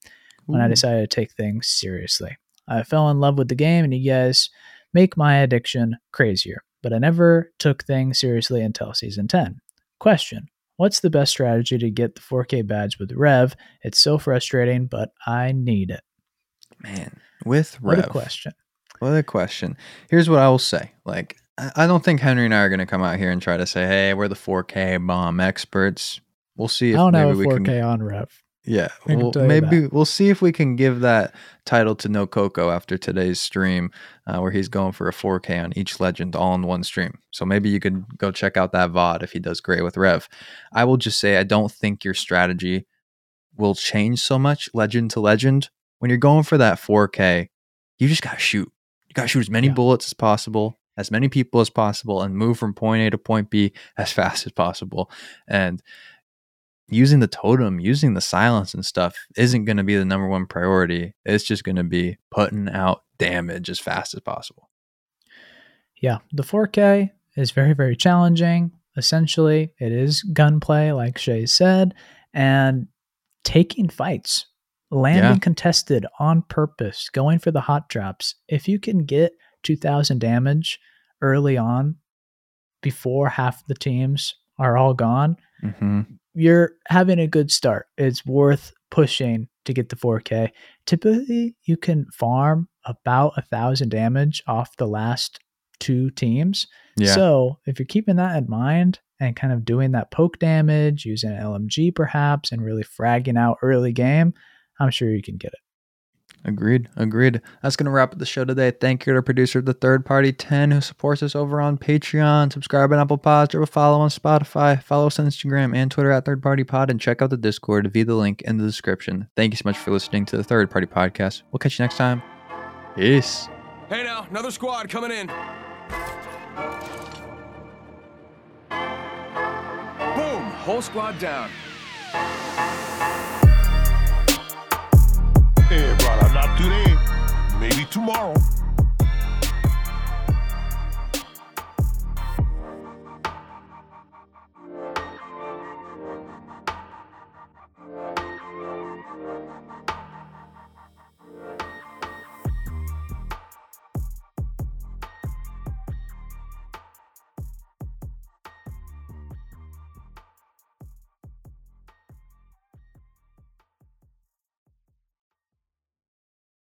when I decided to take things seriously. I fell in love with the game, and you guys make my addiction crazier, but I never took things seriously until season 10. Question What's the best strategy to get the 4K badge with Rev? It's so frustrating, but I need it. Man, with What a question. What a question. Here's what I will say. Like, I I don't think Henry and I are going to come out here and try to say, "Hey, we're the 4K bomb experts." We'll see I if don't maybe have a 4K can. on Rev. Yeah, we'll, maybe that. we'll see if we can give that title to No Coco after today's stream, uh, where he's going for a 4K on each legend all in one stream. So maybe you could go check out that VOD if he does great with Rev. I will just say I don't think your strategy will change so much legend to legend. When you're going for that 4K, you just gotta shoot. You gotta shoot as many Yeah. bullets as possible, as many people as possible, and move from point A to point B as fast as possible. And using the totem, using the silence and stuff isn't going to be the number one priority. It's just going to be putting out damage as fast as possible. Yeah, the 4K is very, very challenging. Essentially, it is gunplay, like Shay said, and taking fights, landing Yeah. contested on purpose, going for the hot drops. If you can get 2,000 damage early on before half the teams are all gone, hmm you're having a good start. It's worth pushing to get the 4K. Typically, you can farm about a thousand damage off the last two teams. Yeah. So if you're keeping that in mind and kind of doing that poke damage, using an LMG perhaps, and really fragging out early game, I'm sure you can get it. Agreed. Agreed. That's going to wrap up the show today. Thank you to our producer, the third party 10, who supports us over on Patreon. Subscribe on Apple Pods, drop a follow on Spotify, follow us on Instagram and Twitter at Third Party Pod, and check out the Discord via the link in the description. Thank you so much for listening to the Third Party Podcast. We'll catch you next time. Peace. Hey now, another squad coming in. Boom! Whole squad down. Hey, brother, not today. Maybe tomorrow.